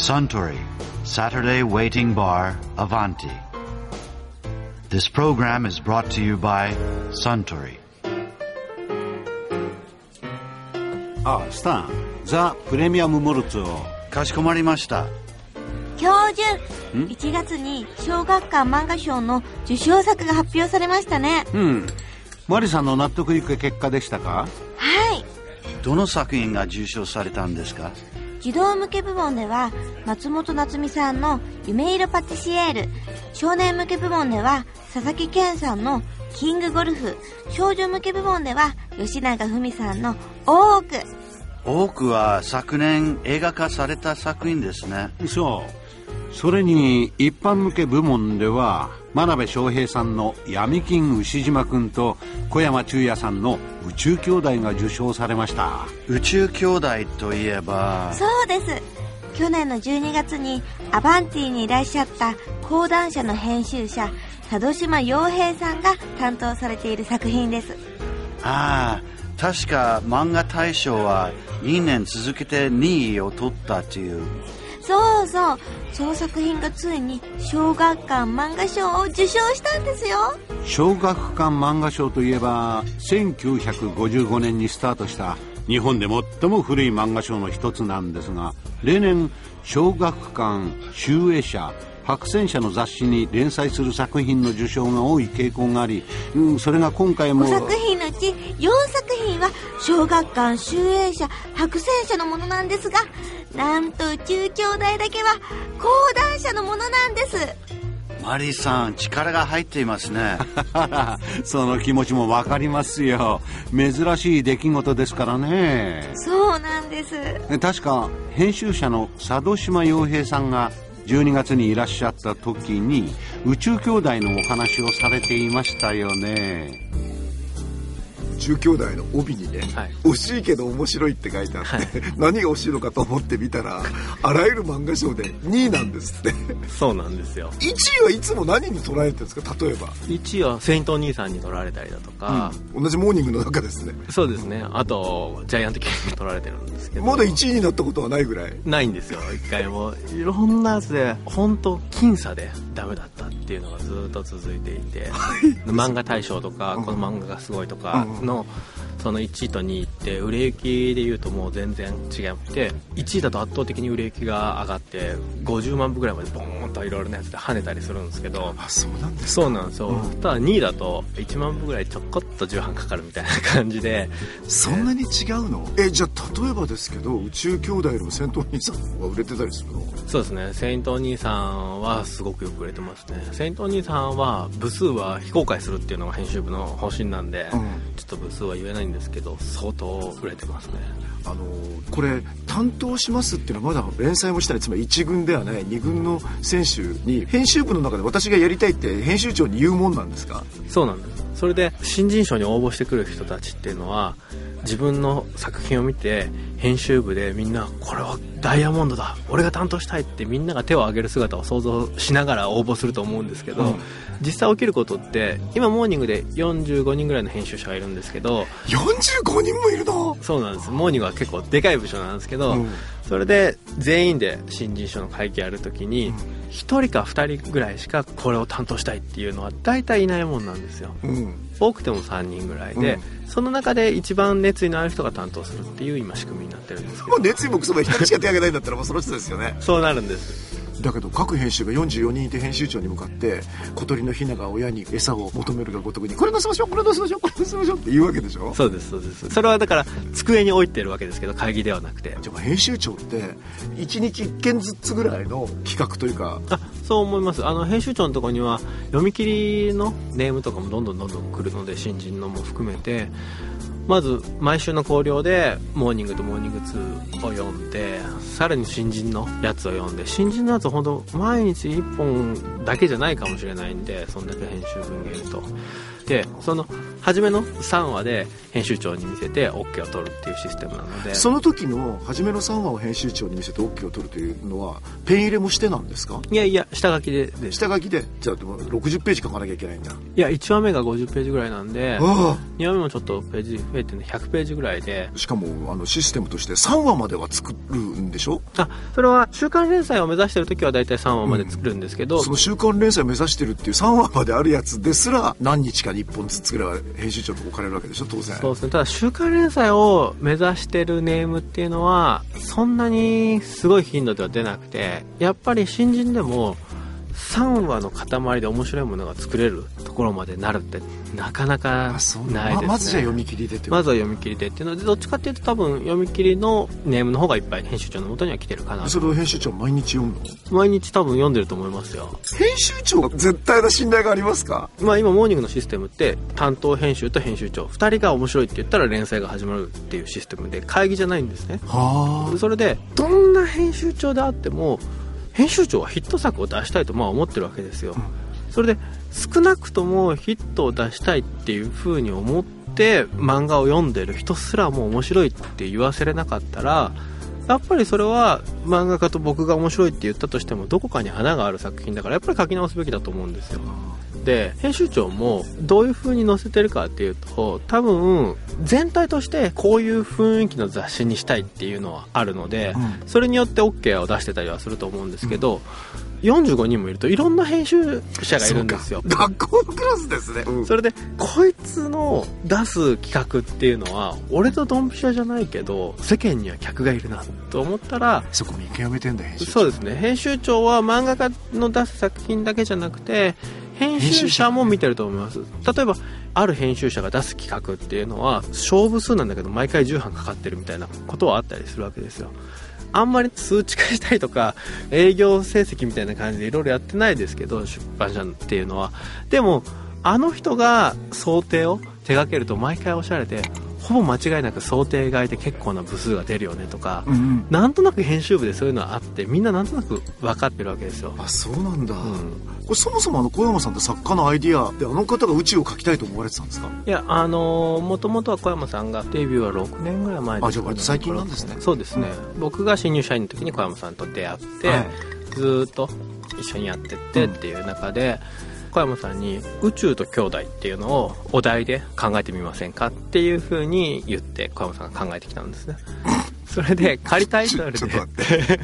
Suntory Saturday Waiting Bar Avanti. This program is brought to you by Suntory. あ、スタン、ザ・プレミアム・モルツを。かしこまりました。教授1月に小学館漫画賞の受賞作が発表されましたねうん。マリさんの納得いく結果でしたかはいどの作品が受賞されたんですか児童向け部門では松本夏美さんの「夢色パティシエール」少年向け部門では佐々木健さんの「キングゴルフ」少女向け部門では吉永文さんの「大奥」多くは昨年映画化された作品ですね。そう。それに、一般向け部門では、真鍋昌平さんの闇金牛島くんと小山中也さんの宇宙兄弟が受賞されました。宇宙兄弟といえば、そうです去年の12月にアバンティにいらっしゃった講談社の編集者佐渡島洋平さんが担当されている作品ですああ、確か漫画大賞は2年続けて2位を取ったという。そうそう。その作品がついに小学館漫画賞を受賞したんですよ。小学館漫画賞といえば、1955年にスタートした日本で最も古い漫画賞の一つなんですが、例年、小学館、集英社、白戦社の雑誌に連載する作品の受賞が多い傾向があり、うん、それが今回も5作品のうち4作品は小学館集英社白戦社のものなんですがなんと宇宙兄弟だけは講談社のものなんです。マリーさん、力が入っていますね。その気持ちもわかりますよ。珍しい出来事ですからね。そうなんです。確か編集者の佐渡島洋平さんが12月にいらっしゃった時に宇宙兄弟のお話をされていましたよね。宇宙兄弟の帯にね、はい。惜しいけど面白いって書いてあって、何が惜しいのかと思ってみたらあらゆる漫画賞で2位なんですって。そうなんですよ。1位はいつも何に取られてるんですか？例えば、1位はセイントお兄さんに取られたりだとか、同じモーニングの中ですね。そうですね。あとジャイアントキリングに取られてるんですけど。まだ1位になったことはないぐらい。ないんですよ。一回も。いろんなやつで本当僅差でダメだったっていうのがずっと続いていて漫画大賞とかこの漫画がすごいとかのその1位と2位って売れ行きでいうともう全然違って1位だと圧倒的に売れ行きが上がって50万部ぐらいまでボーンといろいろなやつで跳ねたりするんですけどあそうなんですそうなんですよ、ただ2位だと1万部ぐらいちょこっと重版かかるみたいな感じでそんなに違うの？えじゃあ例えばですけど宇宙兄弟よりも戦闘兄さんの方が売れてたりするの？そうですね。セイントお兄さんはすごくよく売れてますねセイントお兄さんは部数は非公開するっていうのが編集部の方針なんで、うん。ちょっと部数は言えないんですけど相当売れてますね。あのこれ担当しますっていうのはまだ連載もしたりつまり1軍ではない。2軍の選手に編集部の中で私がやりたいって編集長に言うもんなんですか？そうなんです。それで新人賞に応募してくる人たちっていうのは自分の作品を見て編集部でみんなこれはダイヤモンドだ俺が担当したいってみんなが手を挙げる姿を想像しながら応募すると思うんですけど、実際起きることって今モーニングで45人ぐらいの編集者がいるんですけど45人もいるの？そうなんです。モーニングは結構でかい部署なんですけど、うん。それで全員で新人賞の会議やるときに1人か2人ぐらいしかこれを担当したいっていうのは大体いないもんなんですよ。うん多くても3人ぐらいで、その中で一番熱意のある人が担当するっていう今仕組みになってるんですけど。まあ熱意もクソも1人しか手挙げないんだったらもうその人ですよねそうなるんですだけど各編集が44人いて編集長に向かって小鳥のヒナが親に餌を求めるがごとくにこれ乗せましょうこれ乗せましょうこれ乗せましょうって言うわけでしょそうですそうです。それはだから机に置いてるわけですけど会議ではなくて。じゃあ編集長って1日1件ずつぐらいの企画というかあそう思います。あの編集長のところには読み切りのネームとかもどんどんどんどん来るので新人のも含めてまず毎週の考慮でモーニングとモーニング2を読んでさらに新人のやつを読んで新人のやつは本当毎日1本だけじゃないかもしれないんでそんだけ編集分がいると。でその初めの3話で編集長に見せて OK を取るっていうシステムなので。その時の初めの3話を編集長に見せて OK を取るというのはペン入れもしてなんですか？いやいや下書きで。で下書きで。じゃあでも60ページ書かなきゃいけないんだ。いや1話目が50ページぐらいなんであ2話目もちょっとページ増えてね100ページぐらいで。あしかもあのシステムとして3話までは作るんでしょ？あそれは週刊連載を目指してる時は大体3話まで作るんですけど、その週刊連載を目指してるっていう3話まであるやつですら何日かに1本ずつぐらいは編集長と置かれるわけでしょ当然。そうですね。ただ週刊連載を目指してるネームっていうのはそんなにすごい頻度では出なくてやっぱり新人でも3話の塊で面白いものが作れる。ころまでなるってなかなかないですね。ままずじゃあ読み切りでまずは読み切りでっていうのでどっちかっていうと多分読み切りのネームの方がいっぱい編集長の元には来てるかなそれを編集長毎日読むの？毎日多分読んでると思いますよ。編集長が絶対な信頼がありますか？まあ今モーニングのシステムって担当編集と編集長2人が面白いって言ったら連載が始まるっていうシステムで会議じゃないんですね。はそれでどんな編集長であっても編集長はヒット作を出したいとまあ思ってるわけですよ、それで少なくともヒットを出したいっていうふうに思って漫画を読んでる人すらも面白いって言わせれなかったらやっぱりそれは漫画家と僕が面白いって言ったとしてもどこかに花がある作品だからやっぱり書き直すべきだと思うんですよ。で編集長もどういう風に載せてるかっていうと多分全体としてこういう雰囲気の雑誌にしたいっていうのはあるので、うん。それによって OK を出してたりはすると思うんですけど、45人もいるといろんな編集者がいるんですよ。学校のクラスですね、それでこいつの出す企画っていうのは俺とドンピシャじゃないけど世間には客がいるなと思ったらそこ見極めてんだ編集長。そうですね。編集長は漫画家の出す作品だけじゃなくて編集者も見てると思います。例えばある編集者が出す企画っていうのは勝負数なんだけど毎回10版かかってるみたいなことはあったりするわけですよあんまり数値化したりとか営業成績みたいな感じでいろいろやってないですけど出版社っていうのは。でもあの人が想定を手掛けると毎回おしゃれでほぼ間違いなく想定外で結構な部数が出るよねとか、うんうん。なんとなく編集部でそういうのはあってみんななんとなく分かってるわけですよ。あそうなんだ、ん。これそもそもあの小山さんって作家のアイディアであの方が宇宙を描きたいと思われてたんですか？いやあのー、もともとは小山さんがデビューは6年ぐらい前ですあじゃあ割と最近なんですね。そうですね、僕が新入社員の時に小山さんと出会って、はい。ずーっと一緒にやってってっていう中で、小山さんに宇宙と兄弟っていうのをお題で考えてみませんかっていうふうに言って小山さんが考えてきたんですね。それで仮タイトルで。ちょっと待って。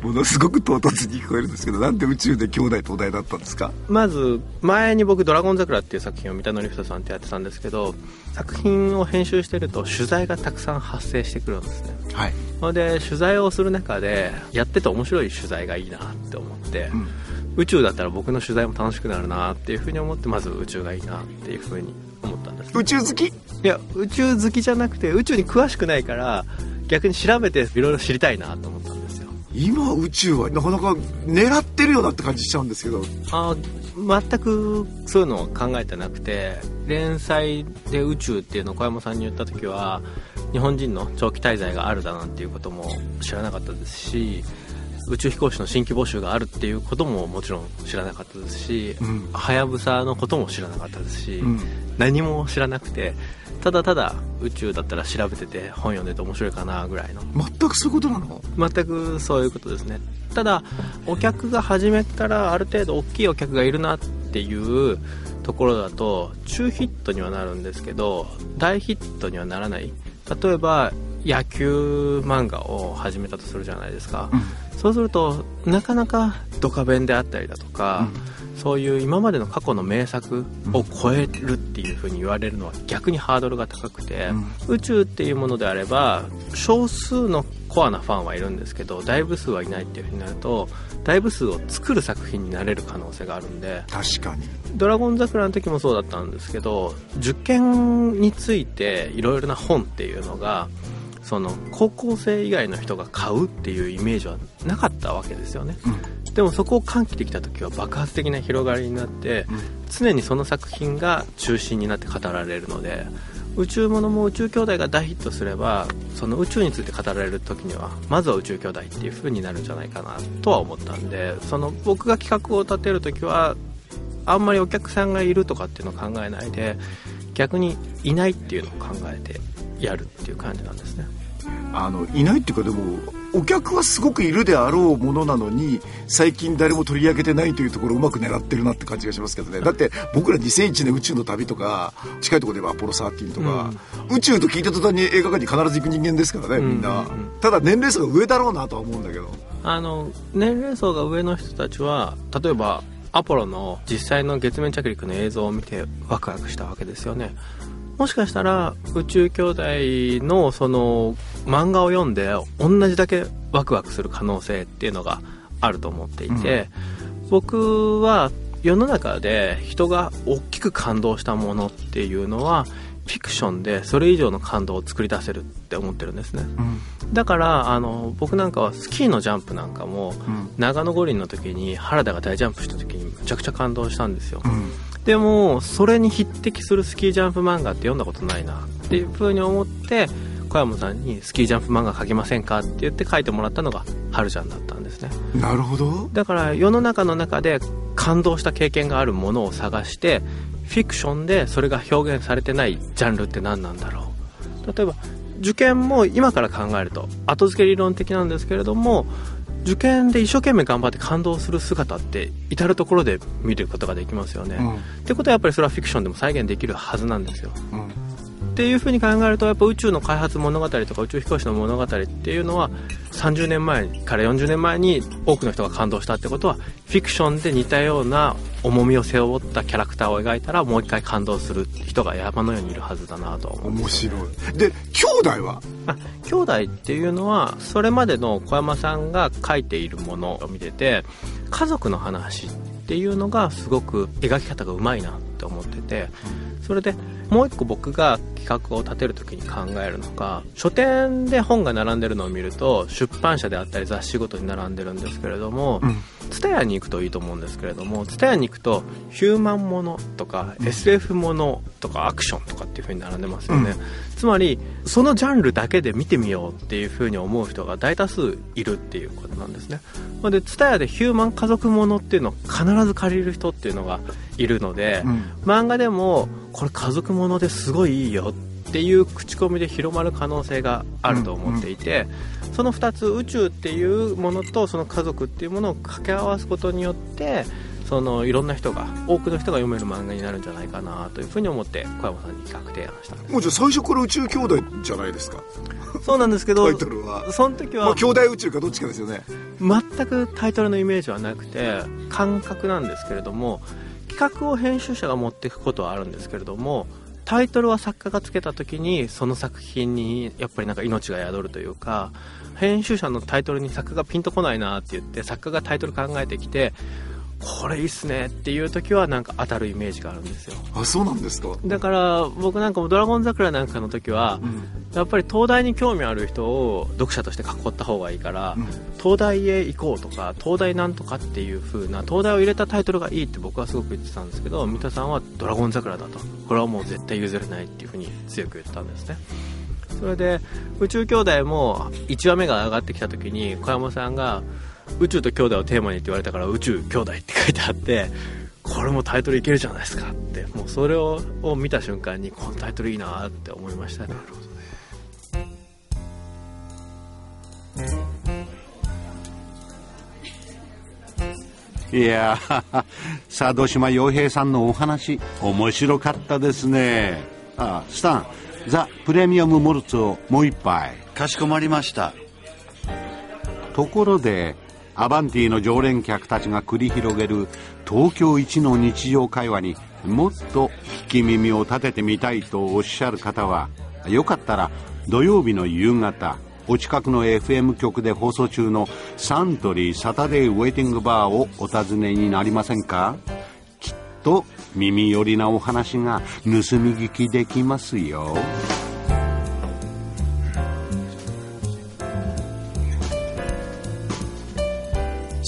ものすごく唐突に聞こえるんですけどなんで宇宙で兄弟とお題だったんですか？まず前に僕「ドラゴン桜」っていう作品を三田典人さんってやってたんですけど作品を編集してると取材がたくさん発生してくるんですね。はい、それで取材をする中でやってて面白い取材がいいなって思って、うん宇宙だったら僕の取材も楽しくなるなっていうふうに思ってまず宇宙がいいなっていうふうに思ったんです。宇宙好き？いや宇宙好きじゃなくて宇宙に詳しくないから逆に調べていろいろ知りたいなと思ったんですよ。今宇宙はなかなか狙ってるよなって感じしちゃうんですけど。あ全くそういうのを考えてなくて連載で宇宙っていうのを小山さんに言った時は日本人の長期滞在があるだなんていうことも知らなかったですし宇宙飛行士の新規募集があるっていうことももちろん知らなかったですしうん。はやぶさのことも知らなかったですし、うん。何も知らなくてただただ宇宙だったら調べてて本読んでて面白いかなぐらいの。全くそういうことなの？全くそういうことですね。ただお客が初めからある程度大きいお客がいるなっていうところだと中ヒットにはなるんですけど大ヒットにはならない。例えば野球漫画を始めたとするじゃないですか、そうするとなかなかドカベンであったりだとか、そういう今までの過去の名作を超えるっていう風に言われるのは逆にハードルが高くて、宇宙っていうものであれば少数のコアなファンはいるんですけど大部数はいないっていう風になると大部数を作る作品になれる可能性があるんで確かに「ドラゴン桜」の時もそうだったんですけど受験についていろいろな本っていうのがその高校生以外の人が買うっていうイメージはなかったわけですよね、でもそこを喚起できた時は爆発的な広がりになって、常にその作品が中心になって語られるので宇宙ものも宇宙兄弟が大ヒットすればその宇宙について語られる時にはまずは宇宙兄弟っていう風になるんじゃないかなとは思ったんでその僕が企画を立てる時はあんまりお客さんがいるとかっていうのを考えないで逆にいないっていうのを考えてやるっていう感じなんですね。あのいないっていうかでもお客はすごくいるであろうものなのに最近誰も取り上げてないというところをうまく狙ってるなって感じがしますけどね。だって僕ら2001年宇宙の旅とか近いところではアポロ13とか、うん、宇宙と聞いた途端に映画館に必ず行く人間ですからねみんな、うんうん。うん、ただ年齢層が上だろうなとは思うんだけど。あの年齢層が上の人たちは例えばアポロの実際の月面着陸の映像を見てワクワクしたわけですよねもしかしたら宇宙兄弟のその漫画を読んで同じだけワクワクする可能性っていうのがあると思っていて、うん、僕は世の中で人が大きく感動したものっていうのはフィクションでそれ以上の感動を作り出せるって思ってるんですね、うん、だからあの僕なんかはスキーのジャンプなんかも、うん、長野五輪の時に原田が大ジャンプした時にむちゃくちゃ感動したんですよ、うんでもそれに匹敵するスキージャンプ漫画って読んだことないな。っていうふうに思って小山さんにスキージャンプ漫画描きませんかって言って書いてもらったのがはるちゃんだったんですね。なるほど。だから世の中の中で感動した経験があるものを探してフィクションでそれが表現されてないジャンルって何なんだろう。例えば受験も今から考えると後付け理論的なんですけれども受験で一生懸命頑張って感動する姿って至る所で見ることができますよね、うん、ってことはやっぱりそれはフィクションでも再現できるはずなんですよ、うんっていうふうに考えるとやっぱ宇宙の開発物語とか宇宙飛行士の物語っていうのは30年前から40年前に多くの人が感動したってことはフィクションで似たような重みを背負ったキャラクターを描いたらもう一回感動する人が山のようにいるはずだなと思面白い。で兄弟は？あ兄弟っていうのはそれまでの小山さんが書いているものを見てて家族の話っていうのがすごく描き方がうまいなって思っててそれでもう一個僕が企画を立てる時に考えるのが書店で本が並んでるのを見ると出版社であったり雑誌ごとに並んでるんですけれども、蔦屋に行くといいと思うんですけれども蔦屋に行くとヒューマンものとか、うん、SF ものとかアクションとかっていう風に並んでますよね、うん、つまりそのジャンルだけで見てみようっていう風に思う人が大多数いるっていうことなんですね。で蔦屋でヒューマン家族ものっていうのを必ず借りる人っていうのがいるので、うん、漫画でもこれ家族ものですごいいいよっていう口コミで広まる可能性があると思っていて、うんうん、その2つ宇宙っていうものとその家族っていうものを掛け合わすことによってそのいろんな人が多くの人が読める漫画になるんじゃないかなというふうに思って小山さんに企画提案したもうじゃあ最初から宇宙兄弟じゃないですか？そうなんですけどタイトルは。その時は、まあ、兄弟宇宙かどっちかですよね。全くタイトルのイメージはなくて感覚なんですけれども企画を編集者が持っていくことはあるんですけれどもタイトルは作家がつけた時にその作品にやっぱりなんか命が宿るというか編集者のタイトルに作家がピンとこないなって言って作家がタイトル考えてきてこれいいっすねっていう時はなんか当たるイメージがあるんですよ。あそうなんですか？だから僕なんかも「ドラゴン桜」なんかの時は、うん、やっぱり東大に興味ある人を読者として囲った方がいいから、うん、東大へ行こうとか東大なんとかっていう風な東大を入れたタイトルがいいって僕はすごく言ってたんですけど三田さんは「ドラゴン桜」だと。これはもう絶対譲れないっていう風に強く言ったんですね。それで宇宙兄弟も1話目が上がってきた時に小山さんが「宇宙と兄弟をテーマにって言われたから宇宙兄弟って書いてあってこれもタイトルいけるじゃないですかってもうそれを見た瞬間にこのタイトルいいなって思いましたね。なるほどいや佐渡島洋平さんのお話面白かったですね。あスタンザ・プレミアム・モルツをもう一杯。かしこまりました。ところでアバンティの常連客たちが繰り広げる東京一の日常会話にもっと聞き耳を立ててみたいとおっしゃる方はよかったら土曜日の夕方お近くの FM 局で放送中のサントリーサタデーウェイティングバーをお尋ねになりませんか？きっと耳寄りなお話が盗み聞きできますよ。